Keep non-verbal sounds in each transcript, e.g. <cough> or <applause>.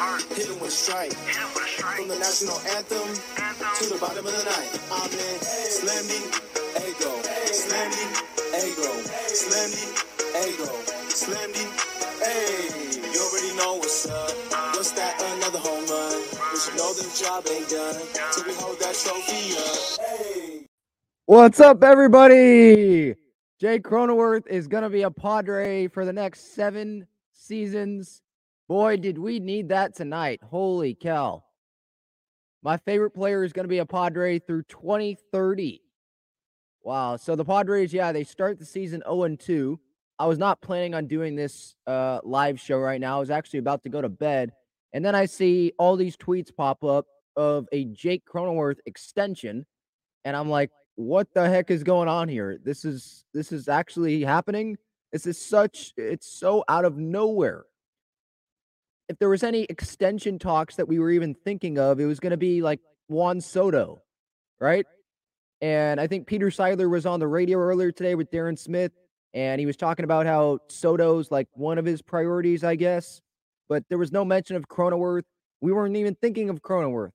hard, hit it with a strike, from the national anthem to the bottom of the night. Amen. Slammy, ego, slammy, ego, slammy, ego, slammy. Hey, you already know what's up. What's that? Another home run. We should know the job ain't done till we hold that trophy up. Hey. What's up, everybody? Jay Cronenworth is going to be a Padre for the next seven seasons. Boy, did we need that tonight. Holy cow. My favorite player is going to be a Padre through 2030. Wow. So the Padres, yeah, they start the season 0 2. I was not planning on doing this uh, live show right now. I was actually about to go to bed. And then I see all these tweets pop up of a Jake Cronenworth extension. And I'm like, what the heck is going on here? This is this is actually happening. This is such it's so out of nowhere. If there was any extension talks that we were even thinking of, it was going to be like Juan Soto, right? And I think Peter Seidler was on the radio earlier today with Darren Smith and he was talking about how Soto's like one of his priorities, I guess. But there was no mention of Cronenworth. We weren't even thinking of Cronenworth.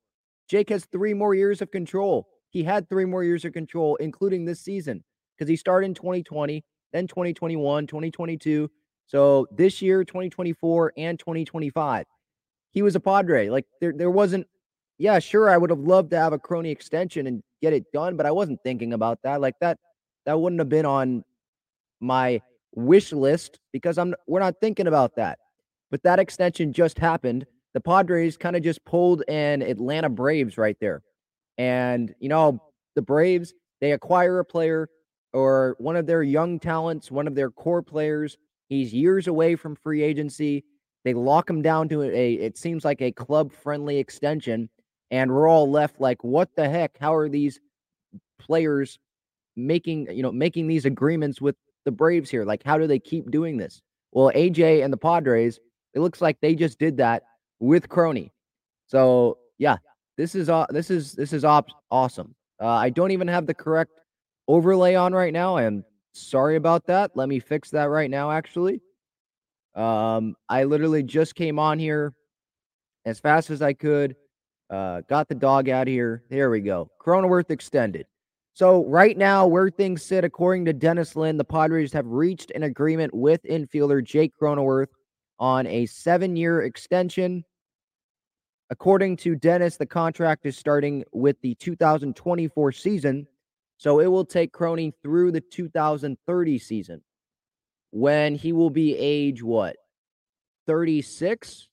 Jake has three more years of control. He had three more years of control, including this season, because he started in 2020, then 2021, 2022. So this year, 2024, and 2025. He was a Padre. Like there, there wasn't, yeah, sure, I would have loved to have a crony extension and get it done, but I wasn't thinking about that. Like that, that wouldn't have been on my wish list because I'm we're not thinking about that. But that extension just happened. The Padres kind of just pulled an Atlanta Braves right there. And you know, the Braves, they acquire a player or one of their young talents, one of their core players. He's years away from free agency. They lock him down to a it seems like a club friendly extension and we're all left like what the heck? How are these players making, you know, making these agreements with the Braves here? Like, how do they keep doing this? Well, AJ and the Padres, it looks like they just did that with Crony. So yeah, this is uh this is this is op- awesome. Uh, I don't even have the correct overlay on right now. Am sorry about that. Let me fix that right now. Actually, um, I literally just came on here as fast as I could. Uh, got the dog out here. There we go. Cronenworth extended. So right now, where things sit, according to Dennis Lin, the Padres have reached an agreement with infielder Jake Cronenworth on a seven-year extension. According to Dennis, the contract is starting with the 2024 season, so it will take Crony through the 2030 season when he will be age what? 36?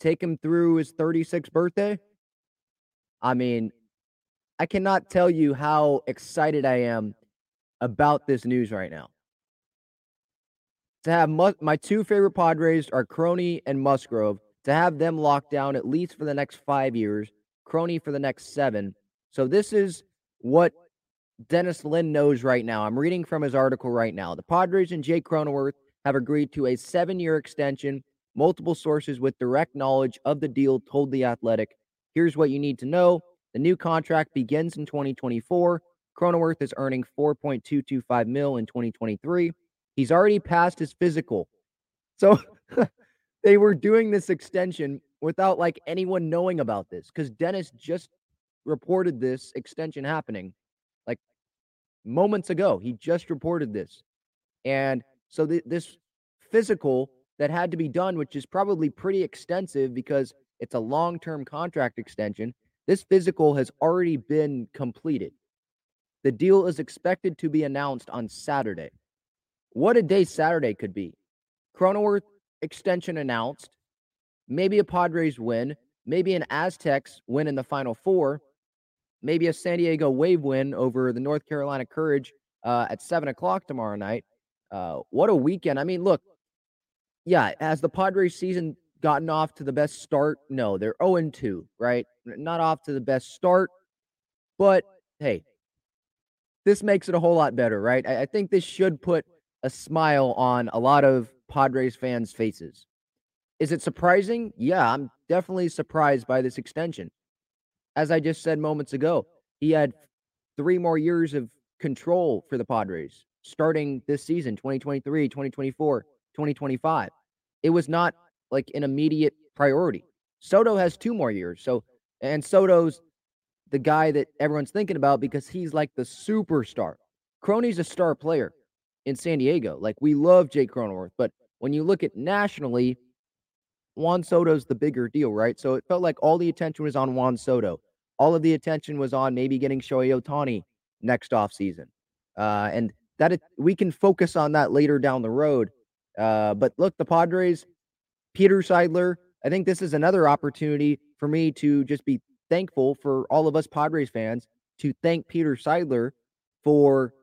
Take him through his 36th birthday? I mean, I cannot tell you how excited I am about this news right now. To have mu- my two favorite Padres are Crony and Musgrove, to have them locked down at least for the next five years, Crony for the next seven. So this is what Dennis Lin knows right now. I'm reading from his article right now. The Padres and Jake Cronenworth have agreed to a seven year extension. Multiple sources with direct knowledge of the deal told The Athletic. Here's what you need to know the new contract begins in 2024. Cronenworth is earning 4.225 mil in 2023. He's already passed his physical. So <laughs> they were doing this extension without like anyone knowing about this because Dennis just reported this extension happening moments ago. He just reported this. And so th- this physical that had to be done, which is probably pretty extensive because it's a long term contract extension, this physical has already been completed. The deal is expected to be announced on Saturday. What a day Saturday could be. Cronenworth extension announced, maybe a Padres win, maybe an Aztecs win in the Final Four, maybe a San Diego Wave win over the North Carolina Courage uh, at 7 o'clock tomorrow night. Uh, what a weekend. I mean, look, yeah, as the Padres season gotten off to the best start? No, they're 0 2, right? Not off to the best start, but hey, this makes it a whole lot better, right? I, I think this should put a smile on a lot of Padres fans' faces. Is it surprising? Yeah, I'm definitely surprised by this extension. As I just said moments ago, he had three more years of control for the Padres starting this season 2023, 2024, 2025. It was not like an immediate priority. Soto has two more years. So, and Soto's the guy that everyone's thinking about because he's like the superstar. Crony's a star player in San Diego. Like we love Jake Cronenworth, but when you look at nationally, Juan Soto's the bigger deal, right? So it felt like all the attention was on Juan Soto. All of the attention was on maybe getting Shohei Ohtani next offseason. Uh, and that it, we can focus on that later down the road. Uh, but look, the Padres Peter Seidler. I think this is another opportunity for me to just be thankful for all of us Padres fans to thank Peter Seidler for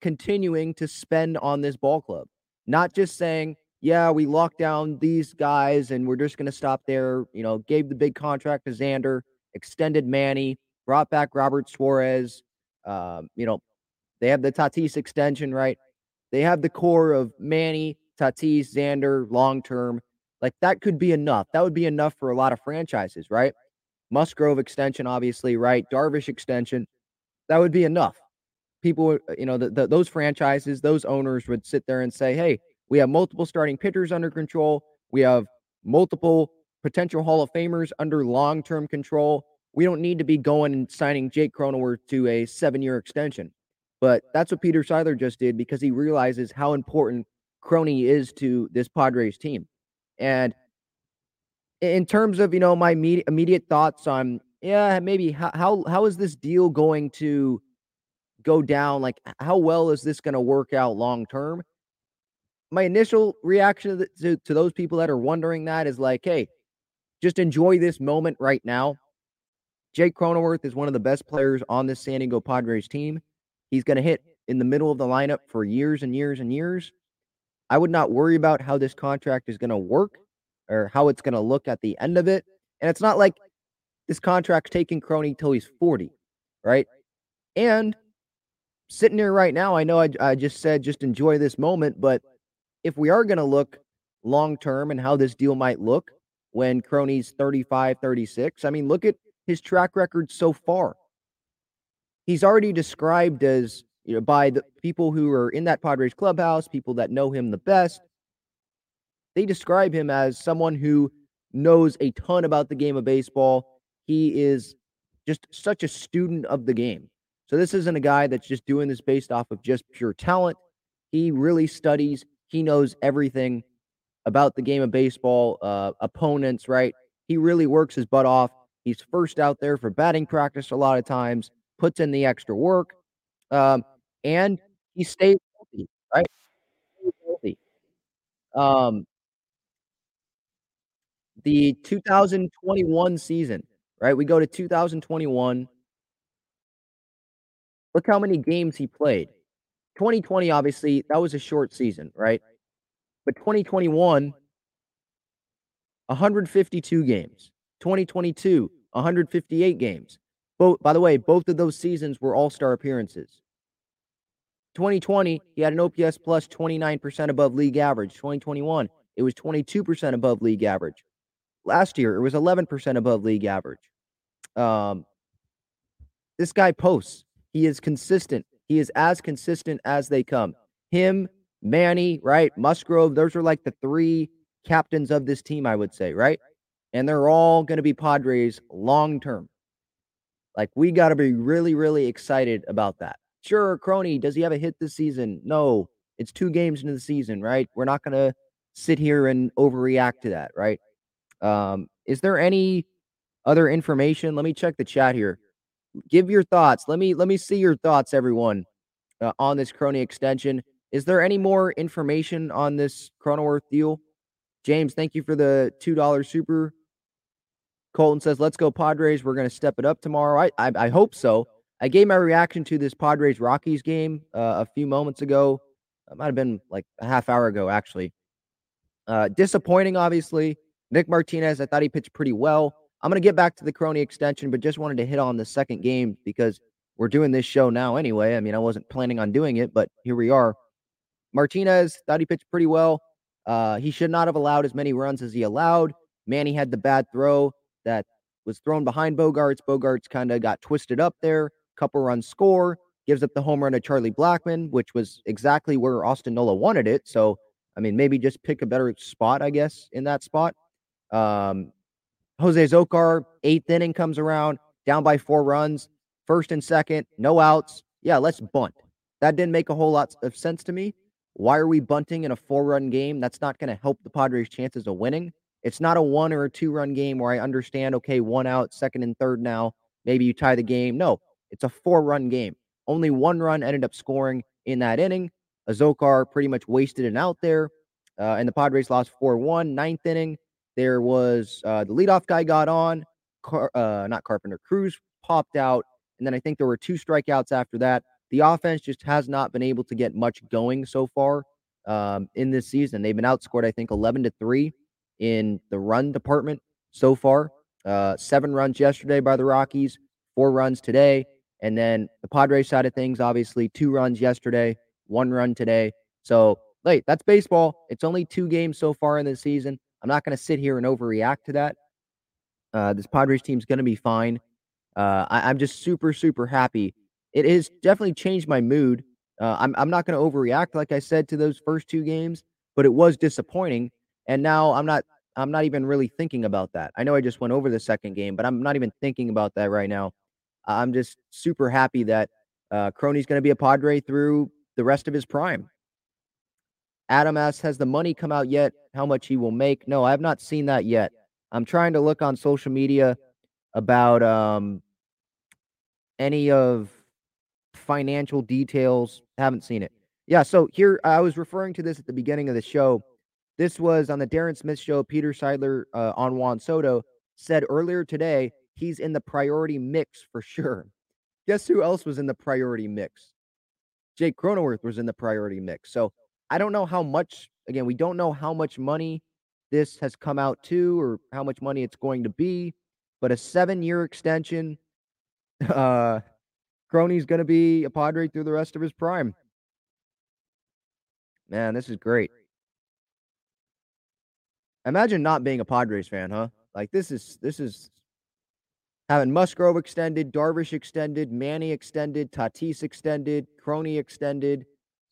continuing to spend on this ball club. Not just saying, yeah, we locked down these guys and we're just going to stop there. You know, gave the big contract to Xander, extended Manny, brought back Robert Suarez. Um, you know, they have the Tatis extension, right? They have the core of Manny, Tatis, Xander, long term. Like that could be enough. That would be enough for a lot of franchises, right? Musgrove extension, obviously, right? Darvish extension. That would be enough. People, you know, the, the, those franchises, those owners would sit there and say, hey, we have multiple starting pitchers under control. We have multiple potential Hall of Famers under long term control. We don't need to be going and signing Jake Cronenworth to a seven year extension. But that's what Peter Seidler just did because he realizes how important Crony is to this Padres team. And in terms of you know my immediate, immediate thoughts on yeah maybe how, how how is this deal going to go down like how well is this going to work out long term my initial reaction to, to, to those people that are wondering that is like hey just enjoy this moment right now jake cronenworth is one of the best players on this san diego padres team he's going to hit in the middle of the lineup for years and years and years I would not worry about how this contract is going to work or how it's going to look at the end of it. And it's not like this contract's taking Crony till he's 40, right? And sitting here right now, I know I, I just said just enjoy this moment, but if we are going to look long term and how this deal might look when Crony's 35, 36, I mean, look at his track record so far. He's already described as you know, by the people who are in that Padres clubhouse, people that know him the best. They describe him as someone who knows a ton about the game of baseball. He is just such a student of the game. So this isn't a guy that's just doing this based off of just pure talent. He really studies. He knows everything about the game of baseball, uh, opponents, right? He really works his butt off. He's first out there for batting practice a lot of times, puts in the extra work, um, and he stays healthy, right? Healthy. Um, the 2021 season, right? We go to 2021. Look how many games he played. 2020, obviously, that was a short season, right? But 2021, 152 games. 2022, 158 games. Both, by the way, both of those seasons were all star appearances. 2020, he had an OPS plus 29% above league average. 2021, it was 22% above league average. Last year, it was 11% above league average. Um, this guy posts. He is consistent. He is as consistent as they come. Him, Manny, right? Musgrove, those are like the three captains of this team, I would say, right? And they're all going to be Padres long term. Like, we got to be really, really excited about that. Sure, Crony, does he have a hit this season? No, it's two games into the season, right? We're not going to sit here and overreact to that, right? Um, is there any other information? Let me check the chat here. Give your thoughts. Let me let me see your thoughts, everyone, uh, on this Crony extension. Is there any more information on this Cronenworth deal? James, thank you for the two dollar super. Colton says, "Let's go Padres. We're going to step it up tomorrow." I, I, I hope so. I gave my reaction to this Padres Rockies game uh, a few moments ago. It might have been like a half hour ago, actually. Uh, disappointing, obviously. Nick Martinez, I thought he pitched pretty well. I'm going to get back to the Crony extension, but just wanted to hit on the second game because we're doing this show now anyway. I mean, I wasn't planning on doing it, but here we are. Martinez thought he pitched pretty well. Uh, he should not have allowed as many runs as he allowed. Manny had the bad throw that was thrown behind Bogaerts. Bogaerts kind of got twisted up there. Couple runs score, gives up the home run to Charlie Blackmon, which was exactly where Austin Nola wanted it. So, I mean, maybe just pick a better spot, I guess, in that spot. Um, Jose Azocar, eighth inning comes around, down by four runs, first and second, no outs. Yeah, let's bunt. That didn't make a whole lot of sense to me. Why are we bunting in a four run game? That's not going to help the Padres' chances of winning. It's not a one or a two run game where I understand, okay, one out, second and third now. Maybe you tie the game. No, it's a four run game. Only one run ended up scoring in that inning. Azocar pretty much wasted an out there. Uh, and the Padres lost 4 1. Ninth inning, there was uh, the leadoff guy got on, Car- uh, not Carpenter, Cruz popped out. And then I think there were two strikeouts after that. The offense just has not been able to get much going so far um, in this season. They've been outscored, I think, 11 to 3 in the run department so far. Uh, seven runs yesterday by the Rockies, four runs today. And then the Padres side of things, obviously, two runs yesterday, one run today. So, late, that's baseball. It's only two games so far in the season. I'm not going to sit here and overreact to that. Uh, this Padres team's going to be fine. Uh, I, am just super, super happy. It has definitely changed my mood. Uh, I'm, I'm not going to overreact, like I said, to those first two games, but it was disappointing. And now I'm not, I'm not even really thinking about that. I know I just went over the second game, but I'm not even thinking about that right now. I'm just super happy that uh, Crony's going to be a Padre through the rest of his prime. Adam asks, has the money come out yet? How much he will make? No, I have not seen that yet. I'm trying to look on social media about um, any of financial details. Haven't seen it. Yeah, so here I was referring to this at the beginning of the show. This was on the Darren Smith show. Peter Seidler uh, on Juan Soto said earlier today he's in the priority mix for sure. <laughs> Guess who else was in the priority mix? Jake Cronenworth was in the priority mix. So I don't know how much, again, we don't know how much money this has come out to or how much money it's going to be, but a seven year extension, <laughs> uh, Crony's going to be a Padre through the rest of his prime. Man, this is great. Imagine not being a Padres fan, huh? Like this is this is having Musgrove extended, Darvish extended, Manny extended, Tatis extended, Crony extended,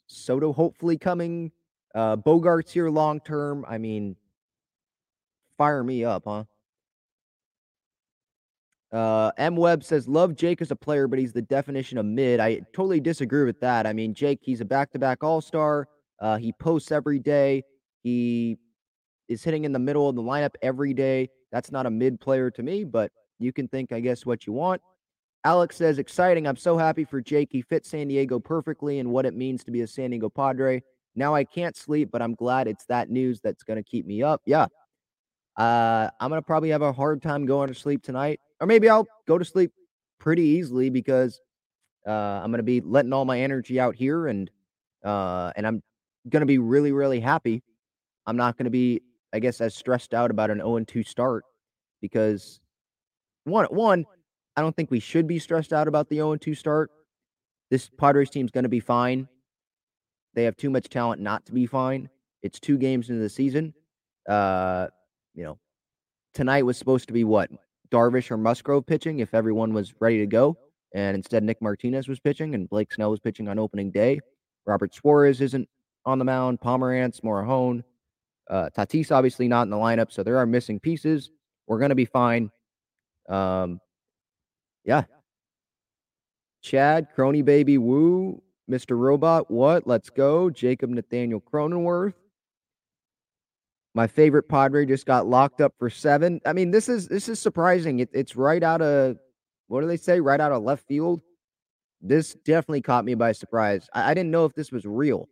Soto hopefully coming, uh, Bogaerts here long term. I mean, fire me up, huh? Uh, M Webb says, Love Jake as a player, but he's the definition of mid. I totally disagree with that. I mean, Jake, he's a back to back all star. Uh, he posts every day. He is hitting in the middle of the lineup every day. That's not a mid player to me, but you can think, I guess, what you want. Alex says, exciting. I'm so happy for Jake. He fits San Diego perfectly and what it means to be a San Diego Padre. Now I can't sleep, but I'm glad it's that news that's going to keep me up. Yeah. Uh, I'm going to probably have a hard time going to sleep tonight, or maybe I'll go to sleep pretty easily because uh, I'm going to be letting all my energy out here and uh, and I'm going to be really, really happy. I'm not going to be, I guess, as stressed out about an 0 2 start because one, one, I don't think we should be stressed out about the 0 2 start. This Padres team's going to be fine. They have too much talent not to be fine. It's two games into the season. Uh, you know, tonight was supposed to be what Darvish or Musgrove pitching if everyone was ready to go, and instead Nick Martinez was pitching and Blake Snell was pitching on opening day. Robert Suarez isn't on the mound. Pomeranz, Morejon, uh, Tatis obviously not in the lineup, so there are missing pieces. We're going to be fine. Um, yeah. Chad, Crony Baby Woo, Mr. Robot, what? Let's go. Jacob Nathaniel Cronenworth. My favorite Padre just got locked up for seven. I mean, this is this is surprising. It, it's right out of what do they say? Right out of left field. This definitely caught me by surprise. I, I didn't know if this was real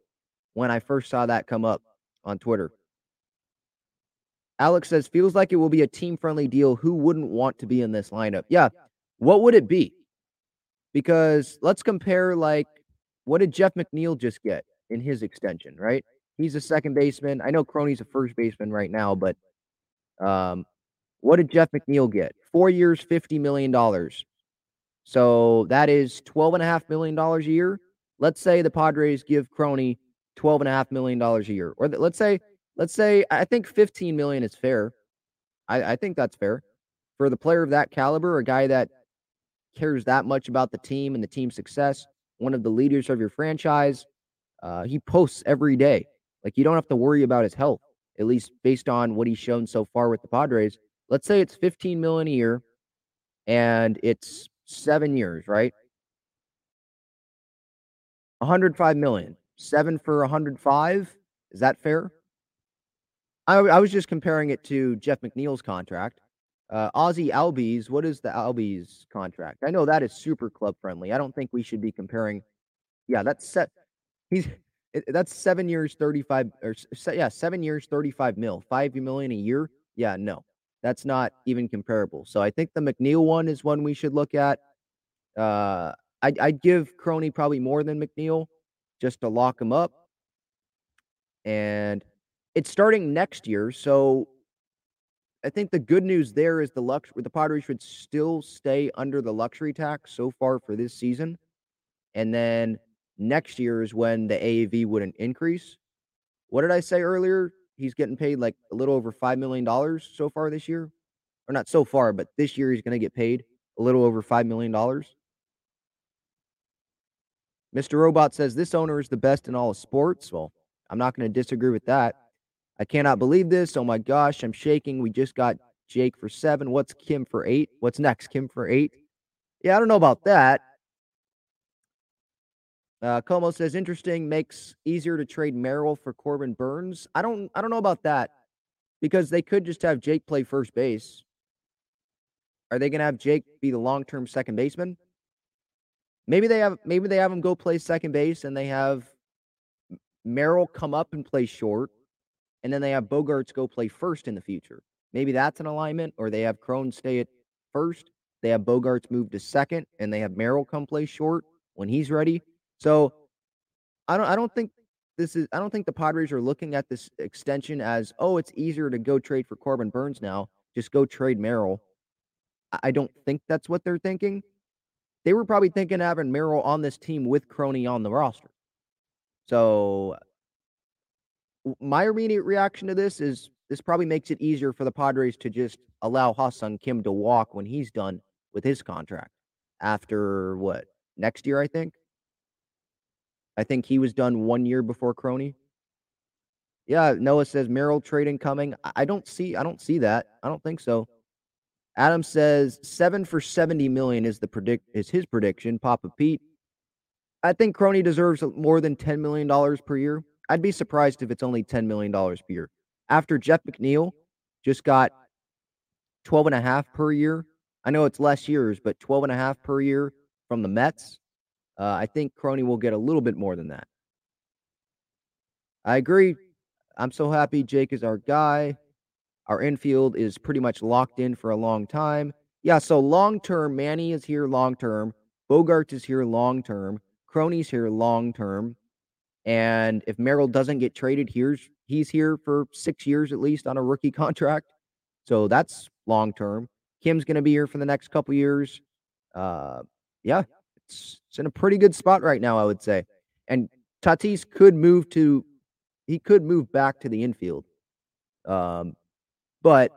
when I first saw that come up on Twitter. Alex says, feels like it will be a team friendly deal. Who wouldn't want to be in this lineup? Yeah. What would it be? Because let's compare, like, what did Jeff McNeil just get in his extension, right? He's a second baseman. I know Crony's a first baseman right now, but um, what did Jeff McNeil get? Four years, $50 million. So that is $12.5 million a year. Let's say the Padres give Crony $12.5 million a year. Or let's say, let's say, I think 15 million is fair. I, I think that's fair. For the player of that caliber, a guy that cares that much about the team and the team's success, one of the leaders of your franchise, uh, he posts every day. Like you don't have to worry about his health, at least based on what he's shown so far with the Padres. Let's say it's 15 million a year and it's seven years, right? 105 million, seven for 105. Is that fair? I, I was just comparing it to Jeff McNeil's contract. Uh, Ozzy Albies, what is the Albies contract? I know that is super club friendly. I don't think we should be comparing. Yeah, that's set. He's that's seven years, 35 or yeah, seven years, 35 mil, five million a year. Yeah, no, that's not even comparable. So I think the McNeil one is one we should look at. Uh, I'd, I'd give Crony probably more than McNeil just to lock him up. And it's starting next year. So I think the good news there is the lux the Padres should still stay under the luxury tax so far for this season. And then next year is when the AAV wouldn't increase. What did I say earlier? He's getting paid like a little over $5 million so far this year. Or not so far, but this year he's going to get paid a little over $5 million. Mr. Robot says this owner is the best in all of sports. Well, I'm not going to disagree with that. I cannot believe this. Oh my gosh, I'm shaking. We just got Jake for seven. What's Kim for eight? What's next? Kim for eight? Yeah, I don't know about that. Uh, Como says interesting. Makes easier to trade Merrill for Corbin Burnes. I don't. I don't know about that because they could just have Jake play first base. Are they going to have Jake be the long-term second baseman? Maybe they have. Maybe they have him go play second base, and they have Merrill come up and play short, and then they have Bogaerts go play first in the future. Maybe that's an alignment, or they have Crone stay at first. They have Bogaerts move to second, and they have Merrill come play short when he's ready. So I don't I don't think this is I don't think the Padres are looking at this extension as, oh, it's easier to go trade for Corbin Burnes now. Just go trade Merrill. I don't think that's what they're thinking. They were probably thinking having Merrill on this team with Crony on the roster. So my immediate reaction to this is this probably makes it easier for the Padres to just allow Ha-Seong Kim to walk when he's done with his contract after what next year, I think. I think he was done one year before Crony. Yeah, Noah says Merrill trading coming. I don't see. I don't see that. I don't think so. Adam says seven for seventy million is the predict is his prediction. Papa Pete. I think Crony deserves more than ten million dollars per year. I'd be surprised if it's only ten million dollars per year. After Jeff McNeil just got 12 and a half per year. I know it's less years, but 12 and a half per year from the Mets. Uh, I think Crony will get a little bit more than that. I agree. I'm so happy Jake is our guy. Our infield is pretty much locked in for a long time. Yeah, so long term, Manny is here long term. Bogaerts is here long term. Crony's here long term. And if Merrill doesn't get traded, here's he's here for six years at least on a rookie <laughs> contract. So that's long term. Kim's to be here for the next couple years. Uh, yeah, it's, in a pretty good spot right now, I would say. And Tatis could move to, he could move back to the infield. Um, but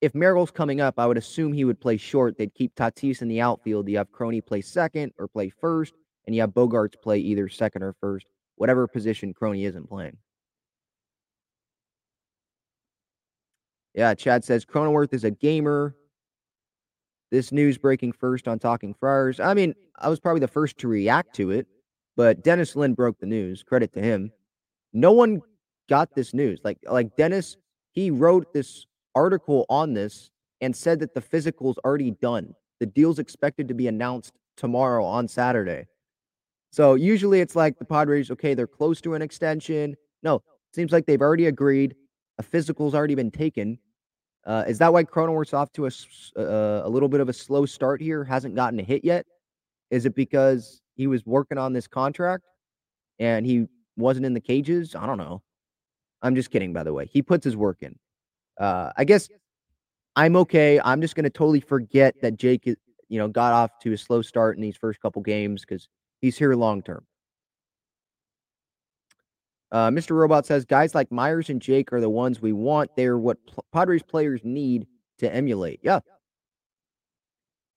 if Merrill's coming up, I would assume he would play short. They'd keep Tatis in the outfield. You have Crony play second or play first, and you have Bogaerts play either second or first, whatever position Crony isn't playing. Yeah, Chad says Cronenworth is a gamer. This news breaking first on Talking Friars. I mean, I was probably the first to react to it, but Dennis Lin broke the news. Credit to him. No one got this news. Like, like Dennis, he wrote this article on this and said that the physical's already done. The deal's expected to be announced tomorrow on Saturday. So usually it's like the Padres, okay, they're close to an extension. No, seems like they've already agreed. A physical's already been taken. Uh, is that why Cronenworth's off to a, uh, a little bit of a slow start here? Hasn't gotten a hit yet? Is it because he was working on this contract and he wasn't in the cages? I don't know. I'm just kidding, by the way. He puts his work in. Uh, I guess I'm okay. I'm just going to totally forget that Jake, you know, got off to a slow start in these first couple games because he's here long term. Uh, Mr. Robot says guys like Myers and Jake are the ones we want. They're what Padres players need to emulate. Yeah.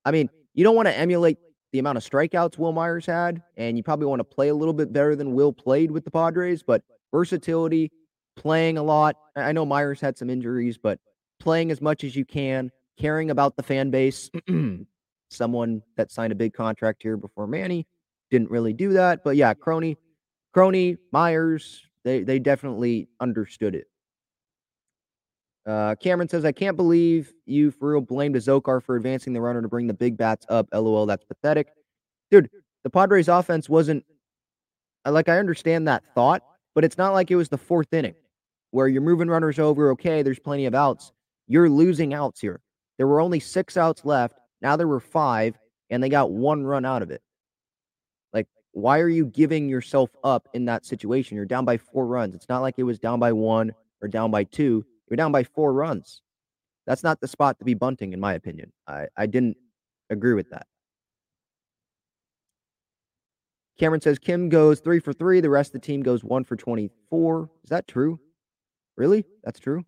I mean, you don't want to emulate the amount of strikeouts Wil Myers had, and you probably want to play a little bit better than Will played with the Padres, but versatility, playing a lot. I know Myers had some injuries, but playing as much as you can, caring about the fan base. <clears throat> Someone that signed a big contract here before Manny didn't really do that. But yeah, Crony, Crony, Myers, they they definitely understood it. Uh, Cameron says, I can't believe you for real blamed Azocar for advancing the runner to bring the big bats up. LOL, that's pathetic. Dude, the Padres offense wasn't uh, like I understand that thought, but it's not like it was the fourth inning where you're moving runners over. Okay, there's plenty of outs. You're losing outs here. There were only six outs left. Now there were five, and they got one run out of it. Why are you giving yourself up in that situation? You're down by four runs. It's not like it was down by one or down by two. You're down by four runs. That's not the spot to be bunting, in my opinion. I, I didn't agree with that. Cameron says Kim goes three for three. The rest of the team goes one for 24. Is that true? Really? That's true?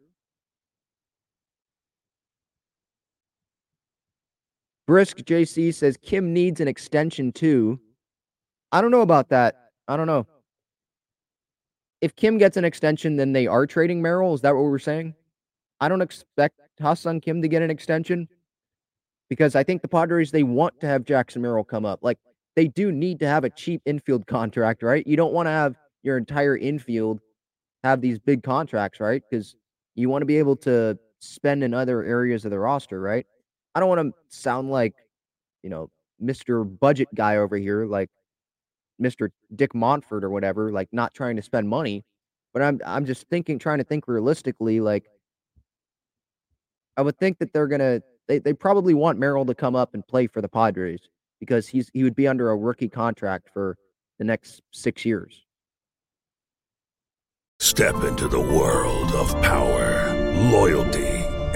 Brisk JC says Kim needs an extension too. I don't know about that. I don't know. If Kim gets an extension, then they are trading Merrill. Is that what we're saying? I don't expect Ha-Seong Kim to get an extension because I think the Padres they want to have Jackson Merrill come up. Like they do need to have a cheap infield contract, right? You don't want to have your entire infield have these big contracts, right? Because you want to be able to spend in other areas of the roster, right? I don't want to sound like, you know, Mr. Budget guy over here, like Mr. Dick Monfort or whatever, like not trying to spend money. But I'm I'm just thinking, trying to think realistically, like I would think that they're gonna they, they probably want Merrill to come up and play for the Padres because he's he would be under a rookie contract for the next six years. Step into the world of power, loyalty,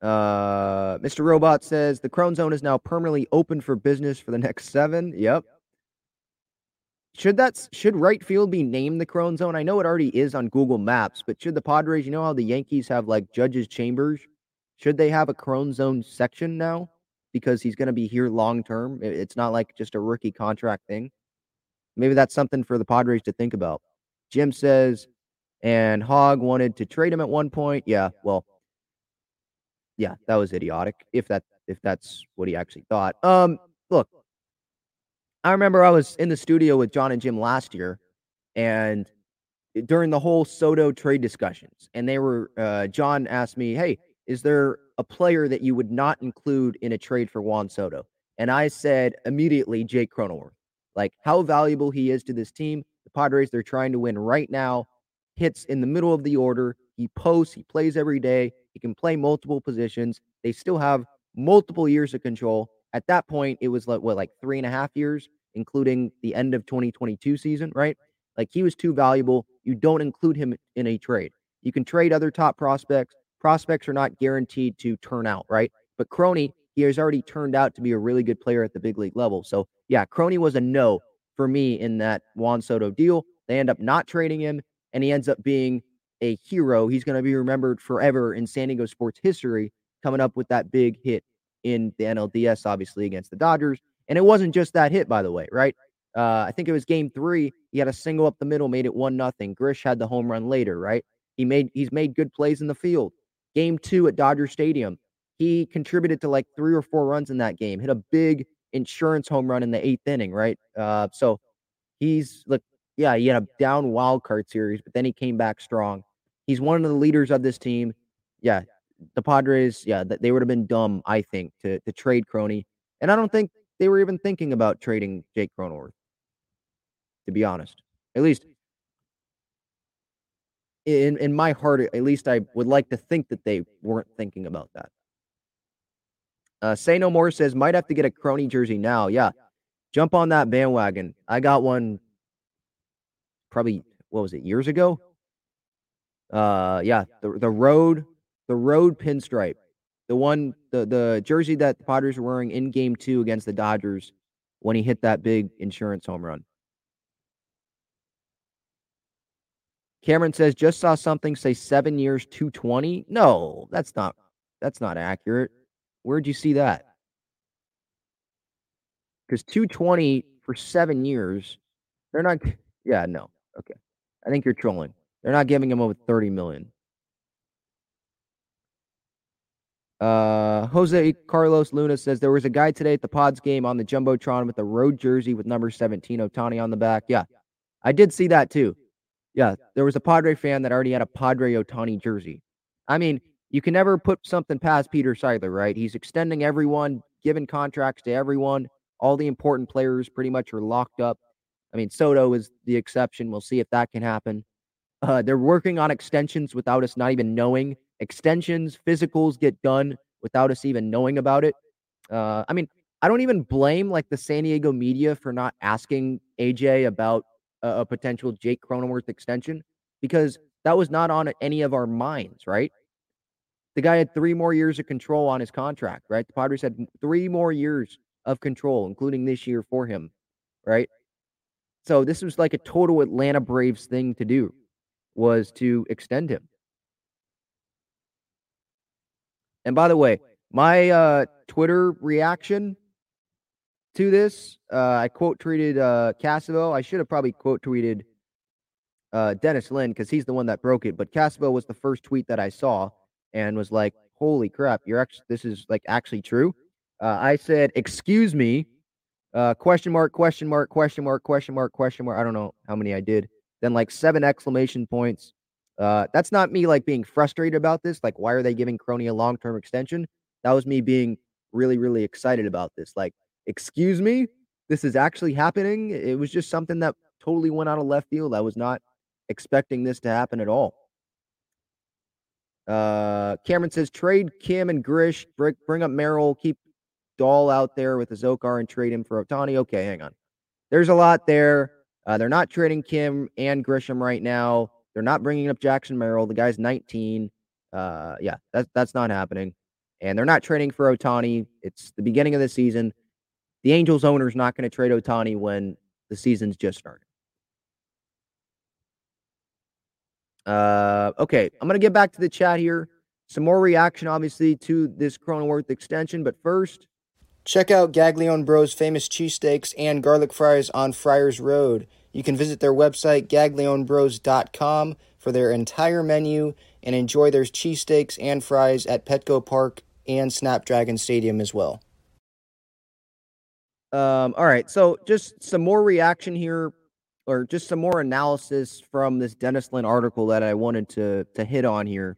Uh, Mr. Robot says the Crone Zone is now permanently open for business for the next seven. Yep. Should that should right field be named the Crone Zone? I know it already is on Google Maps, but should the Padres, you know how the Yankees have like judges' chambers? Should they have a Crone Zone section now? Because he's going to be here long term. It's not like just a rookie contract thing. Maybe that's something for the Padres to think about. Jim says, and Hog wanted to trade him at one point. Yeah, well, yeah, that was idiotic. If that if that's what he actually thought. Um, look, I remember I was in the studio with John and Jim last year, and during the whole Soto trade discussions, and they were uh, John asked me, "Hey, is there a player that you would not include in a trade for Juan Soto?" And I said immediately, Jake Cronenworth. Like how valuable he is to this team. The Padres, they're trying to win right now. Hits in the middle of the order. He posts. He plays every day. He can play multiple positions. They still have multiple years of control. At that point, it was like what, like three and a half years, including the end of 2022 season, right? Like he was too valuable. You don't include him in a trade. You can trade other top prospects. Prospects are not guaranteed to turn out, right? But Crony, he has already turned out to be a really good player at the big league level. So yeah, Crony was a no for me in that Juan Soto deal. They end up not trading him, and he ends up being a hero. He's going to be remembered forever in San Diego sports history, coming up with that big hit in the NLDS, obviously against the Dodgers. And it wasn't just that hit, by the way, right? Uh, I think it was game three. He had a single up the middle, made it one nothing. Grish had the home run later, right? He made he's made good plays in the field. Game two at Dodger Stadium, he contributed to like three or four runs in that game, hit a big insurance home run in the eighth inning, right? Uh, so he's look, yeah, he had a down wild card series, but then he came back strong. He's one of the leaders of this team. Yeah, the Padres, yeah, they would have been dumb, I think, to to trade Crony, and I don't think they were even thinking about trading Jake Cronenworth. To be honest, at least in in my heart, at least I would like to think that they weren't thinking about that. Uh, Say No More says, might have to get a crony jersey now. Yeah. Jump on that bandwagon. I got one probably, what was it, years ago? Uh, yeah. The, the road, the road pinstripe. The one, the, the jersey that the Padres were wearing in game two against the Dodgers when he hit that big insurance home run. Cameron says, just saw something say seven years, 220. No, that's not, that's not accurate. Where'd you see that? Because 220 for seven years, they're not. Yeah, no. Okay. I think you're trolling. They're not giving him over 30 million. Uh, Jose Carlos Luna says there was a guy today at the Pods game on the Jumbotron with a road jersey with number 17 Ohtani on the back. Yeah, I did see that too. Yeah, there was a Padre fan that already had a Padre Ohtani jersey. I mean, you can never put something past Peter Seidler, right? He's extending everyone, giving contracts to everyone. All the important players pretty much are locked up. I mean, Soto is the exception. We'll see if that can happen. Uh, they're working on extensions without us not even knowing. Extensions, physicals get done without us even knowing about it. Uh, I mean, I don't even blame like the San Diego media for not asking AJ about a, a potential Jake Cronenworth extension because that was not on any of our minds, right? The guy had three more years of control on his contract, right? The Padres had three more years of control, including this year for him, right? So this was like a total Atlanta Braves thing to do, was to extend him. And by the way, my uh, Twitter reaction to this, uh, I quote tweeted uh, Cassavell. I should have probably quote tweeted uh, Dennis Lin because he's the one that broke it. But Cassavell was the first tweet that I saw and was like, "Holy crap, you're actually this is like actually true." Uh, I said, "Excuse me." Uh, question mark, question mark, question mark, question mark, question mark. I don't know how many I did. Then like seven exclamation points. Uh, that's not me like being frustrated about this. Like, why are they giving Crony a long term extension? That was me being really, really excited about this. Like, excuse me, this is actually happening. It was just something that totally went out of left field. I was not expecting this to happen at all. Uh, Cameron says trade Kim and Grish, bring, bring up Merrill, keep Dahl out there with the Zokar and trade him for Ohtani. Okay, hang on. There's a lot there. Uh, they're not trading Kim and Grisham right now. They're not bringing up Jackson Merrill. The guy's 19. Uh, yeah, that's that's not happening. And they're not trading for Ohtani. It's the beginning of the season. The Angels owner's not going to trade Ohtani when the season's just started. Uh, okay, I'm going to get back to the chat here. Some more reaction, obviously, to this Cronenworth extension. But first, check out Gaglione Bros' famous cheesesteaks and garlic fries on Friars Road. You can visit their website, gaglionebros.com, for their entire menu and enjoy their cheesesteaks and fries at Petco Park and Snapdragon Stadium as well. Um, all right, so just some more reaction here or just some more analysis from this Dennis Lin article that I wanted to to hit on here.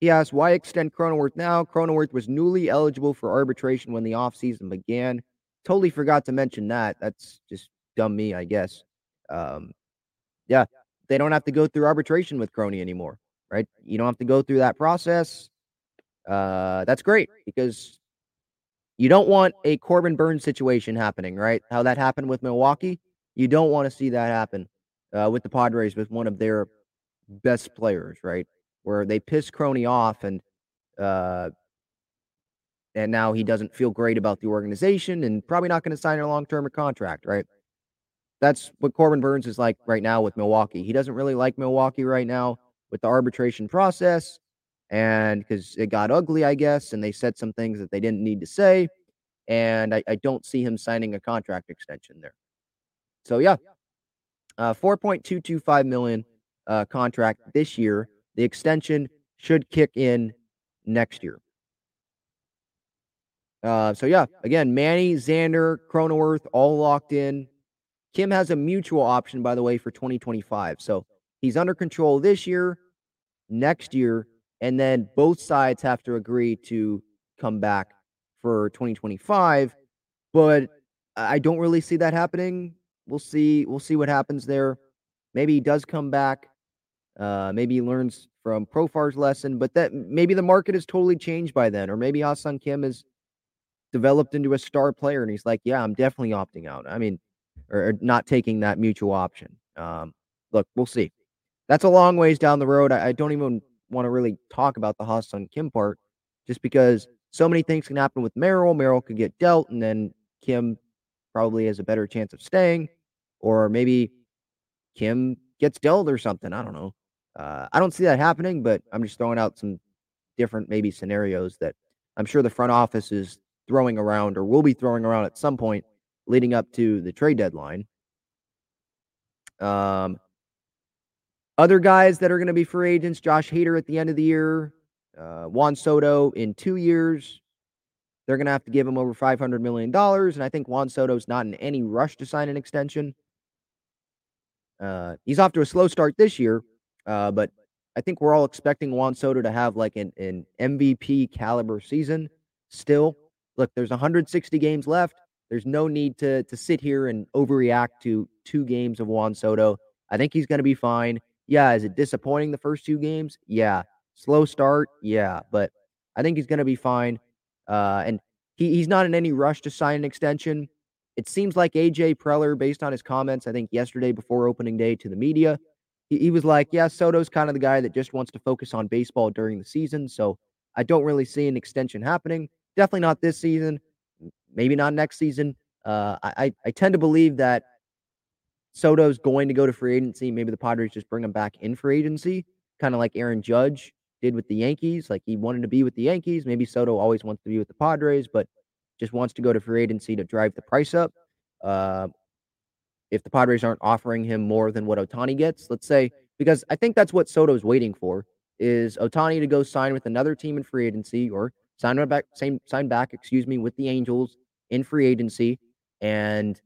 He asked, why extend Cronenworth now? Cronenworth was newly eligible for arbitration when the offseason began. Totally forgot to mention that. That's just dumb me, I guess. Um, yeah, they don't have to go through arbitration with Crony anymore, right? You don't have to go through that process. Uh, that's great because you don't want a Corbin Burnes situation happening, right? How that happened with Milwaukee. You don't want to see that happen uh, with the Padres with one of their best players, right? Where they piss Crony off and uh, and now he doesn't feel great about the organization and probably not going to sign a long term contract, right? That's what Corbin Burnes is like right now with Milwaukee. He doesn't really like Milwaukee right now with the arbitration process and because it got ugly, I guess, and they said some things that they didn't need to say. And I, I don't see him signing a contract extension there. So yeah, uh, 4.225 million uh, contract this year. The extension should kick in next year. Uh, so yeah, again, Manny, Xander, Cronenworth, all locked in. Kim has a mutual option, by the way, for 2025. So he's under control this year, next year, and then both sides have to agree to come back for 2025. But I don't really see that happening we'll see. We'll see what happens there. Maybe he does come back. Uh, maybe he learns from Profar's lesson, but that maybe the market has totally changed by then, or maybe Ha-Seong Kim has developed into a star player, and he's like, "Yeah, I'm definitely opting out." I mean, or, not taking that mutual option. Um, look, we'll see. That's a long ways down the road. I, I don't even want to really talk about the Ha-Seong Kim part, just because so many things can happen with Merrill. Merrill could get dealt, and then Kim probably has a better chance of staying, or maybe Kim gets dealt or something. I don't know. Uh, I don't see that happening, but I'm just throwing out some different maybe scenarios that I'm sure the front office is throwing around or will be throwing around at some point leading up to the trade deadline. Um, other guys that are going to be free agents: Josh Hader at the end of the year, uh, Juan Soto in two years, they're going to have to give him over $500 million. And I think Juan Soto's not in any rush to sign an extension. Uh, he's off to a slow start this year, uh, but I think we're all expecting Juan Soto to have like an, an MVP caliber season still. Look, there's 160 games left. There's no need to to sit here and overreact to two games of Juan Soto. I think he's going to be fine. Yeah, is it disappointing the first two games? Yeah. Slow start? Yeah, but I think he's going to be fine. Uh, and he, he's not in any rush to sign an extension. It seems like AJ Preller, based on his comments, I think yesterday before opening day to the media, he, he was like, Yeah, Soto's kind of the guy that just wants to focus on baseball during the season. So I don't really see an extension happening. Definitely not this season. Maybe not next season. Uh, I, I tend to believe that Soto's going to go to free agency. Maybe the Padres just bring him back in free agency, kind of like Aaron Judge did with the Yankees. Like he wanted to be with the Yankees. Maybe Soto always wants to be with the Padres, but just wants to go to free agency to drive the price up. Uh, if the Padres aren't offering him more than what Ohtani gets, let's say, because I think that's what Soto's waiting for is Ohtani to go sign with another team in free agency or sign back, same sign back, excuse me, with the Angels in free agency, and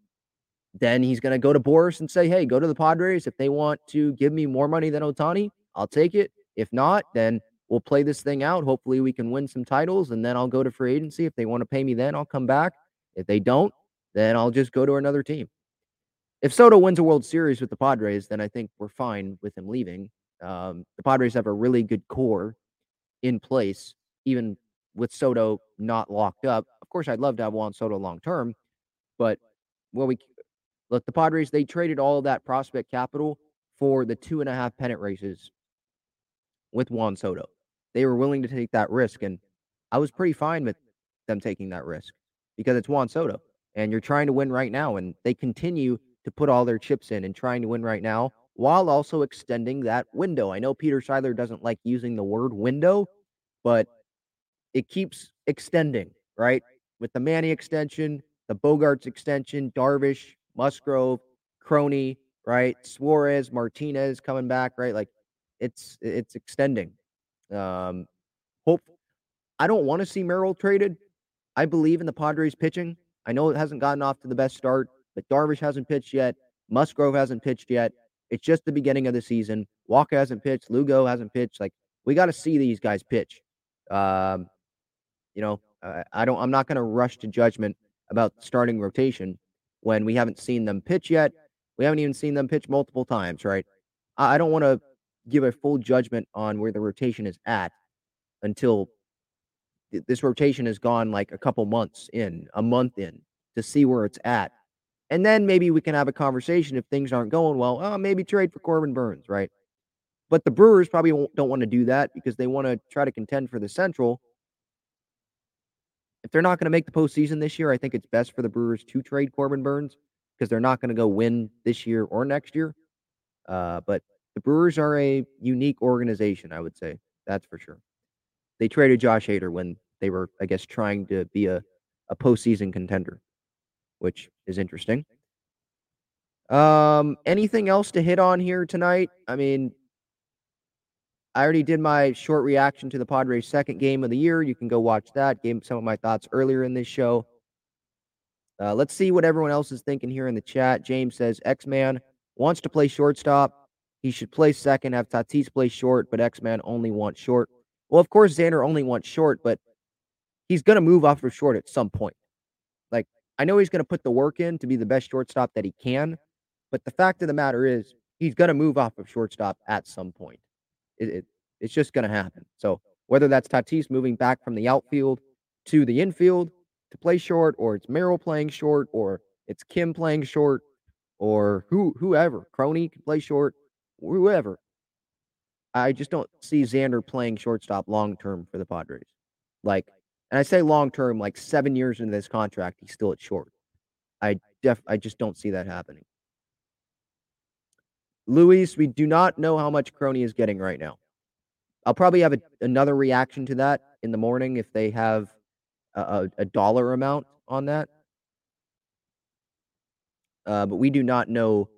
then he's going to go to Boras and say, "Hey, go to the Padres if they want to give me more money than Ohtani, I'll take it. If not, then we'll play this thing out. Hopefully, we can win some titles, and then I'll go to free agency. If they want to pay me, then I'll come back. If they don't, then I'll just go to another team. If Soto wins a World Series with the Padres, then I think we're fine with him leaving. Um, the Padres have a really good core in place, even with Soto not locked up. Course, I'd love to have Juan Soto long term, but well, we look the Padres. They traded all of that prospect capital for the two and a half pennant races with Juan Soto. They were willing to take that risk, and I was pretty fine with them taking that risk because it's Juan Soto, and you're trying to win right now, and they continue to put all their chips in and trying to win right now while also extending that window. I know Peter Seidler doesn't like using the word window, but it keeps extending, right? With the Manny extension, the Bogaerts extension, Darvish, Musgrove, Crony, right? Suarez, Martinez coming back, right? Like it's it's extending. Um hope I don't want to see Merrill traded. I believe in the Padres pitching. I know it hasn't gotten off to the best start, but Darvish hasn't pitched yet. Musgrove hasn't pitched yet. It's just the beginning of the season. Walker hasn't pitched. Lugo hasn't pitched. Like we got to see these guys pitch. Um, you know, I, I don't. I'm not going to rush to judgment about starting rotation when we haven't seen them pitch yet. We haven't even seen them pitch multiple times, right? I, I don't want to give a full judgment on where the rotation is at until th- this rotation has gone like a couple months in, a month in, to see where it's at. And then maybe we can have a conversation if things aren't going well. Oh, maybe trade for Corbin Burnes, right? But the Brewers probably don't want to do that because they want to try to contend for the Central. If they're not going to make the postseason this year, I think it's best for the Brewers to trade Corbin Burnes because they're not going to go win this year or next year. Uh, but the Brewers are a unique organization, I would say. That's for sure. They traded Josh Hader when they were, I guess, trying to be a, a postseason contender, which is interesting. Um, anything else to hit on here tonight? I mean, I already did my short reaction to the Padres' second game of the year. You can go watch that. Gave some of my thoughts earlier in this show. Uh, let's see what everyone else is thinking here in the chat. James says X Man wants to play shortstop. He should play second, have Tatis play short, but X Man only wants short. Well, of course, Xander only wants short, but he's going to move off of short at some point. Like, I know he's going to put the work in to be the best shortstop that he can, but the fact of the matter is, he's going to move off of shortstop at some point. It, it, it's just going to happen. So whether that's Tatis moving back from the outfield to the infield to play short, or it's Merrill playing short, or it's Kim playing short, or who whoever Crony can play short, whoever. I just don't see Xander playing shortstop long term for the Padres. Like, and I say long term, like seven years into this contract, he's still at short. I def I just don't see that happening. Luis, we do not know how much Crony is getting right now. I'll probably have a, another reaction to that in the morning if they have a, a, dollar amount on that. Uh, but we do not know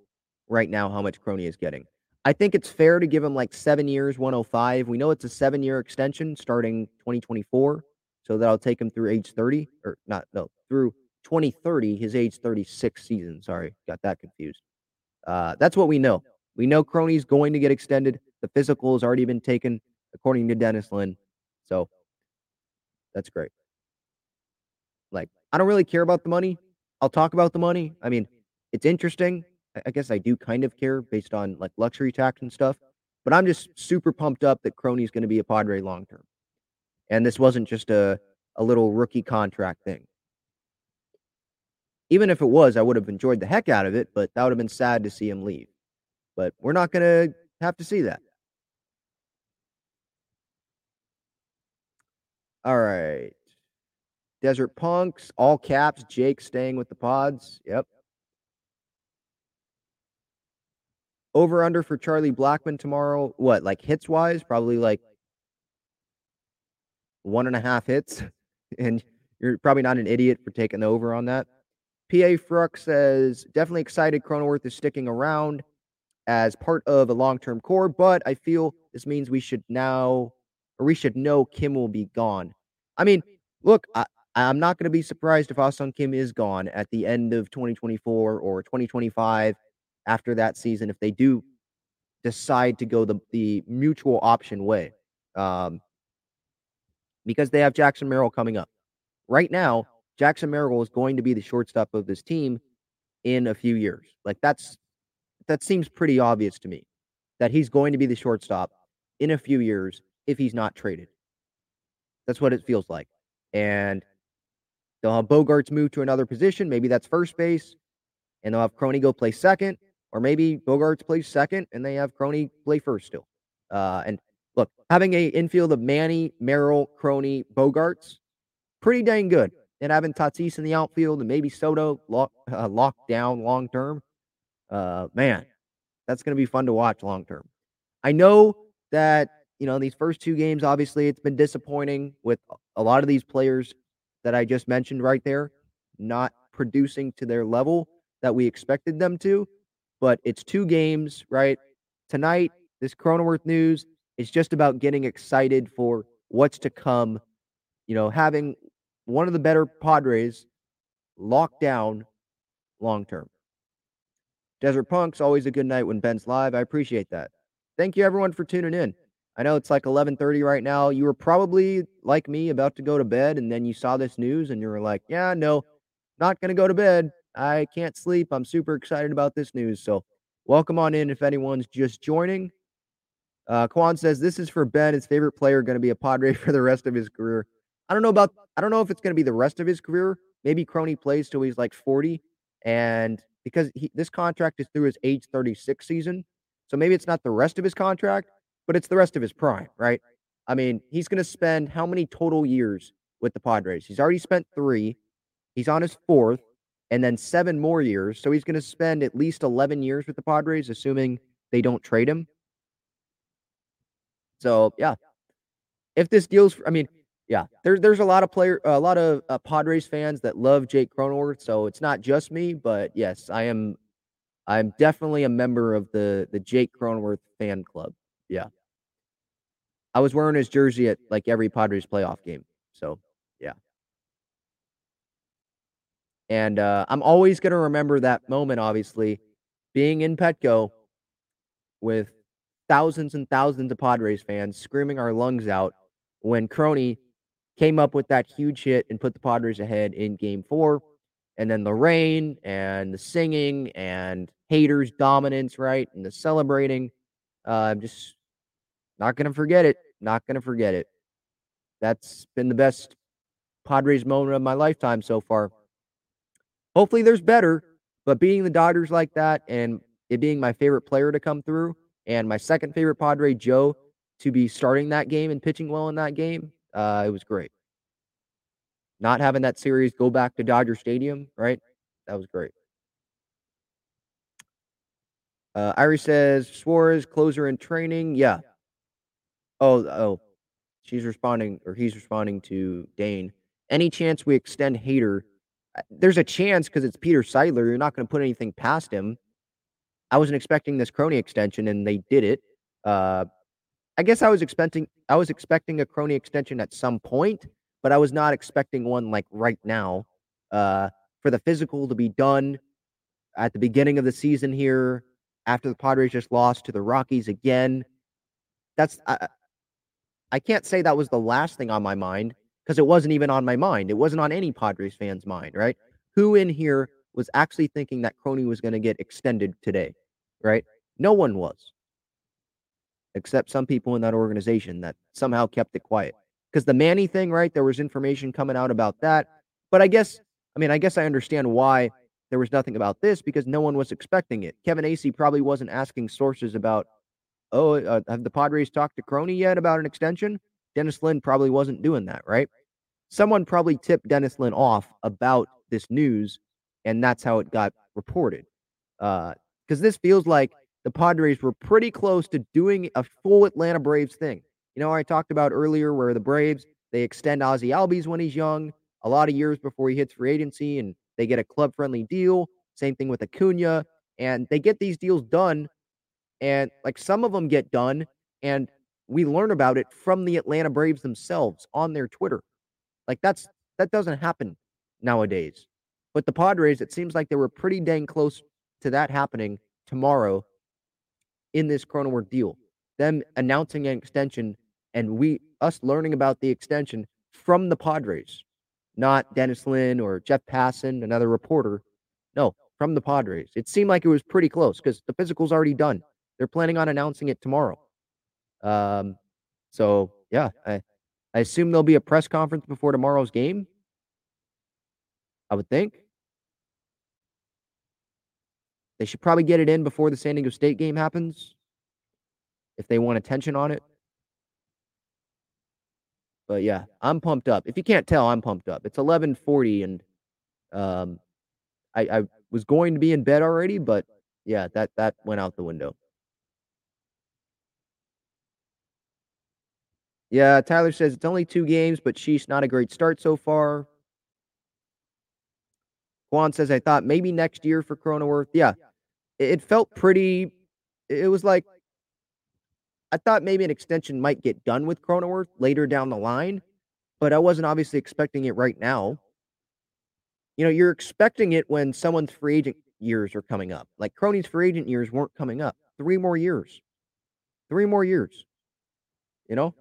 right now how much Crony is getting. I think it's fair to give him like seven years, 105. We know it's a seven year extension starting 2024. So that'll take him through age 30 or not, no, through 2030, his age 36 season. Sorry, got that confused. Uh, that's what we know. We know Crony's going to get extended. The physical has already been taken, according to Dennis Lin. So that's great. Like, I don't really care about the money. I'll talk about the money. I mean, it's interesting. I guess I do kind of care based on like luxury tax and stuff. But I'm just super pumped up that Crony's going to be a Padre long term. And this wasn't just a, a little rookie contract thing. Even if it was, I would have enjoyed the heck out of it, but that would have been sad to see him leave. But we're not going to have to see that. All right. Desert Punks, all caps, Jake staying with the pods. Yep. Over under for Charlie Blackmon tomorrow. What, like hits wise? Probably like one and a half hits. <laughs> And you're probably not an idiot for taking the over on that. PA Fruck says, definitely excited Cronenworth is sticking around as part of a long term core, but I feel this means we should now, or we should know Kim will be gone. I mean, look, I, I'm not going to be surprised if Ha-Seong Kim is gone at the end of 2024 or 2025 after that season if they do decide to go the, the mutual option way. Um, because they have Jackson Merrill coming up. Right now, Jackson Merrill is going to be the shortstop of this team in a few years. Like that's that seems pretty obvious to me that he's going to be the shortstop in a few years if he's not traded. That's what it feels like. And they'll have Bogaerts move to another position. Maybe that's first base. And they'll have Crony go play second. Or maybe Bogaerts plays second and they have Crony play first still. Uh, and look, having a infield of Manny, Merrill, Crony, Bogaerts, pretty dang good. And having Tatis in the outfield and maybe Soto lock, uh, locked down long term, uh, man, that's going to be fun to watch long term. I know that you know these first two games, obviously, it's been disappointing with a lot of these players that I just mentioned right there not producing to their level that we expected them to. But it's two games, right? Tonight, this Cronenworth news is just about getting excited for what's to come. You know, having one of the better Padres locked down long term. Desert Punk's always a good night when Ben's live. I appreciate that. Thank you everyone for tuning in. I know it's like 11:30 right now. You were probably like me about to go to bed and then you saw this news and you were like, "Yeah, no, not going to go to bed. I can't sleep. I'm super excited about this news." So, welcome on in if anyone's just joining. Uh, Kwan says this is for Ben, his favorite player, going to be a Padre <laughs> for the rest of his career. I don't know about. I don't know if it's going to be the rest of his career. Maybe Crony plays till he's like 40, and because he, this contract is through his age 36 season, so maybe it's not the rest of his contract, but it's the rest of his prime, right? I mean, he's going to spend how many total years with the Padres? He's already spent three. He's on his fourth, and then seven more years. So he's going to spend at least 11 years with the Padres, assuming they don't trade him. So, yeah. If this deal's, I mean, yeah, there's there's a lot of player, a lot of uh, Padres fans that love Jake Cronenworth. So it's not just me, but yes, I am. I'm definitely a member of the the Jake Cronenworth fan club. Yeah, I was wearing his jersey at like every Padres playoff game. So yeah, and uh, I'm always gonna remember that moment. Obviously, being in Petco with thousands and thousands of Padres fans screaming our lungs out when Crony came up with that huge hit and put the Padres ahead in game four. And then the rain and the singing and Hader's dominance, right? And the celebrating. Uh, I'm just not going to forget it. Not going to forget it. That's been the best Padres moment of my lifetime so far. Hopefully, there's better, but being the Dodgers like that and it being my favorite player to come through and my second favorite Padre, Joe, to be starting that game and pitching well in that game, uh, it was great. Not having that series go back to Dodger Stadium, right? That was great. Uh, Irie says Suarez closer in training. Yeah. Oh, oh, she's responding or he's responding to Dane. Any chance we extend Hader? Uh, there's a chance because it's Peter Seidler. You're not going to put anything past him. I wasn't expecting this Crony extension, and they did it. Uh, I guess I was expecting I was expecting a Crony extension at some point, but I was not expecting one like right now. Uh, for the physical to be done at the beginning of the season here, after the Padres just lost to the Rockies again. That's I, I can't say that was the last thing on my mind because it wasn't even on my mind. It wasn't on any Padres fans' mind, right? Who in here was actually thinking that Crony was going to get extended today, right? No one was except some people in that organization that somehow kept it quiet. Because the Manny thing, right? There was information coming out about that. But I guess, I mean, I guess I understand why there was nothing about this because no one was expecting it. Kevin Acee probably wasn't asking sources about, oh, uh, have the Padres talked to Crony yet about an extension? Dennis Lin probably wasn't doing that, right? Someone probably tipped Dennis Lin off about this news, and that's how it got reported. Uh, Because uh, this feels like the Padres were pretty close to doing a full Atlanta Braves thing. You know, I talked about earlier where the Braves, they extend Ozzie Albies when he's young, a lot of years before he hits free agency, and they get a club friendly deal. Same thing with Acuna. And they get these deals done. And like some of them get done, and we learn about it from the Atlanta Braves themselves on their Twitter. Like that's that doesn't happen nowadays. But the Padres, it seems like they were pretty dang close to that happening tomorrow in this Cronenworth deal. Them announcing an extension and we us learning about the extension from the Padres, not Dennis Lin or Jeff Passan, another reporter. No, from the Padres. It seemed like it was pretty close because the physical's already done. They're planning on announcing it tomorrow. Um, so yeah, I, I assume there'll be a press conference before tomorrow's game. I would think. They should probably get it in before the San Diego State game happens if they want attention on it. But yeah, I'm pumped up. If you can't tell, I'm pumped up. It's 11:40 and um I I was going to be in bed already, but yeah, that that went out the window. Yeah, Tyler says it's only two games, but sheesh, not a great start so far. Juan says, I thought maybe next year for Cronenworth. Yeah, it felt pretty. It was like I thought maybe an extension might get done with Cronenworth later down the line, but I wasn't obviously expecting it right now. You know, you're expecting it when someone's free agent years are coming up. Like Crony's free agent years weren't coming up. Three more years. Three more years. You know?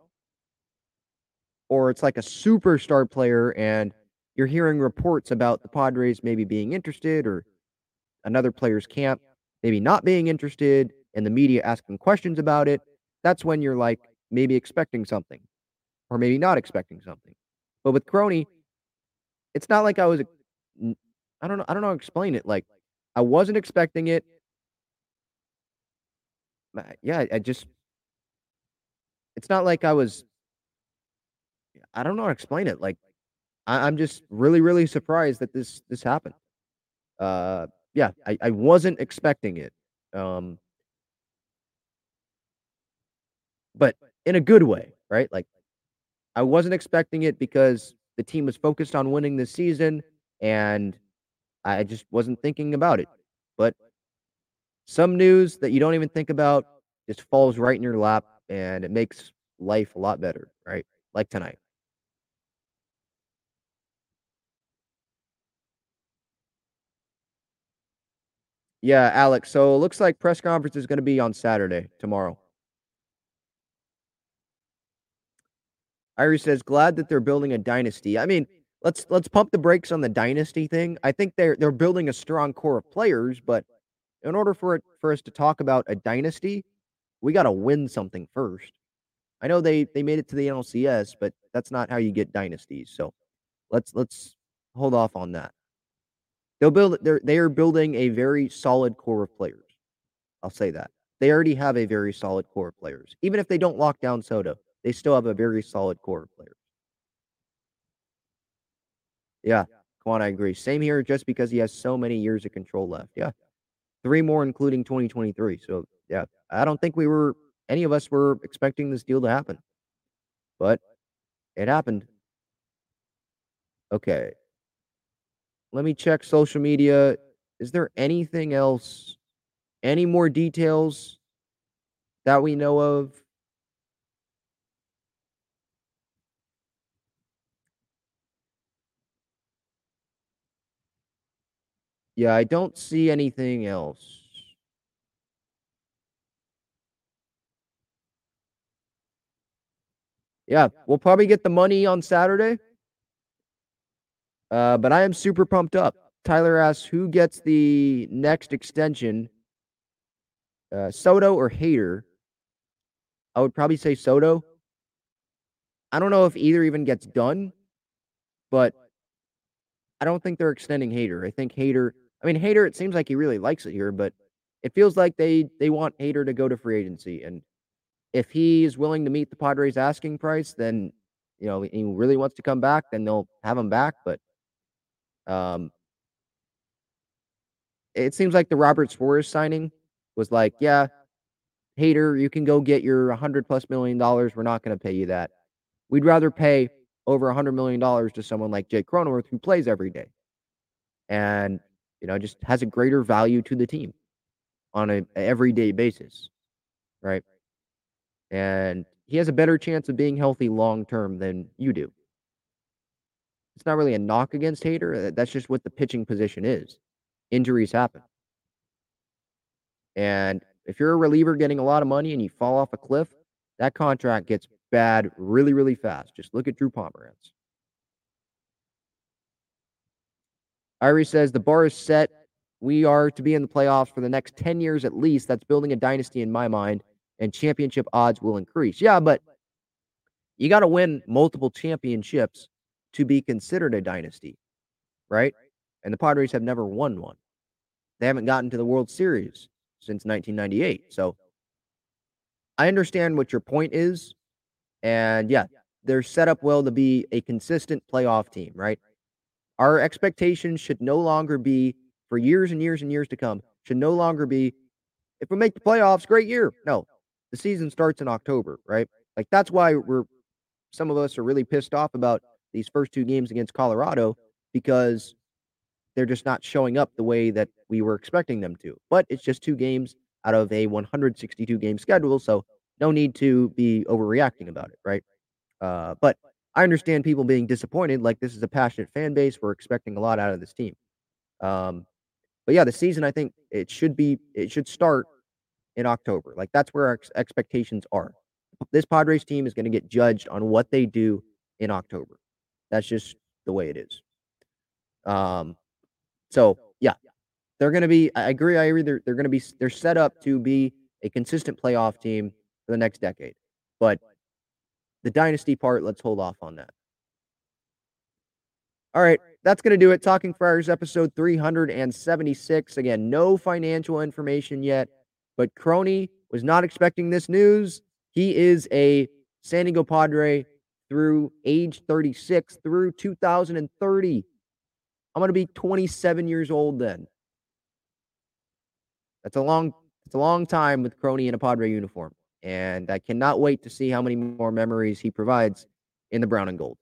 Or it's like a superstar player and you're hearing reports about the Padres maybe being interested or another player's camp maybe not being interested and the media asking questions about it that's when you're like maybe expecting something or maybe not expecting something. But with Crony, it's not like I was I don't know I don't know how to explain it. Like I wasn't expecting it. Yeah, I just it's not like I was I don't know how to explain it. Like I, am just really, really surprised that this this happened. Uh yeah, I, I wasn't expecting it. Um but in a good way, right? Like I wasn't expecting it because the team was focused on winning this season and I just wasn't thinking about it. But some news that you don't even think about just falls right in your lap and it makes life a lot better, right? Like tonight. Yeah, Alex. So it looks like press conference is going to be on Saturday, tomorrow. Irie says, glad that they're building a dynasty. I mean, let's let's pump the brakes on the dynasty thing. I think they're they're building a strong core of players, but in order for it for us to talk about a dynasty, we got to win something first. I know they they made it to the NLCS, but that's not how you get dynasties. So let's let's hold off on that. They'll build they're they are building a very solid core of players. I'll say that. They already have a very solid core of players. Even if they don't lock down Soto, they still have a very solid core of players. Yeah, come on, I agree. Same here, just because he has so many years of control left. Yeah, three more, including 2023. So, yeah, I don't think we were, any of us were expecting this deal to happen, but it happened. Okay. Let me check social media. Is there anything else? Any more details that we know of? Yeah, I don't see anything else. Yeah, we'll probably get the money on Saturday. Uh, but I am super pumped up. Tyler asks, who gets the next extension? Uh, Soto or Hader? I would probably say Soto. I don't know if either even gets done, but I don't think they're extending Hader. I think Hader. I mean, Hader. it seems like he really likes it here, but it feels like they they want Hader to go to free agency. And if he is willing to meet the Padres asking price, then you know he really wants to come back, then they'll have him back. But um, it seems like the Robert Suarez signing was like, yeah, Hader, you can go get your hundred plus million dollars. We're not going to pay you that. We'd rather pay over a hundred million dollars to someone like Jake Cronenworth who plays every day. And you know, just has a greater value to the team on a everyday basis, right? And he has a better chance of being healthy long term than you do. It's not really a knock against Hader. Uh, that's just what the pitching position is. Injuries happen. And if you're a reliever getting a lot of money and you fall off a cliff, that contract gets bad really, really fast. Just look at Drew Pomeranz. Irie says the bar is set. We are to be in the playoffs for the next 10 years at least. That's building a dynasty in my mind, and championship odds will increase. Yeah, but you got to win multiple championships to be considered a dynasty, right? And the Padres have never won one. They haven't gotten to the World Series since 1998. So I understand what your point is. And yeah, they're set up well to be a consistent playoff team, right? Our expectations should no longer be for years and years and years to come, should no longer be if we make the playoffs, great year. No, the season starts in October, right? Like that's why we're some of us are really pissed off about these first two games against Colorado because they're just not showing up the way that we were expecting them to. But it's just two games out of a 162 game schedule, so no need to be overreacting about it, right? Uh, but I understand people being disappointed. Like this is a passionate fan base. We're expecting a lot out of this team. Um, but yeah, the season I think it should be it should start in October. Like that's where our ex- expectations are. This Padres team is going to get judged on what they do in October. That's just the way it is. Um, so yeah, they're going to be. I agree. I agree. They're they're going to be. They're set up to be a consistent playoff team for the next decade. But the dynasty part, let's hold off on that. All right, that's going to do it. Talking Friars episode 376. Again, no financial information yet, but Crony was not expecting this news. He is a San Diego Padre through age 36 through 2030. I'm going to be 27 years old then. That's a long it's a long time with Crony in a Padre uniform. And I cannot wait to see how many more memories he provides in the brown and gold.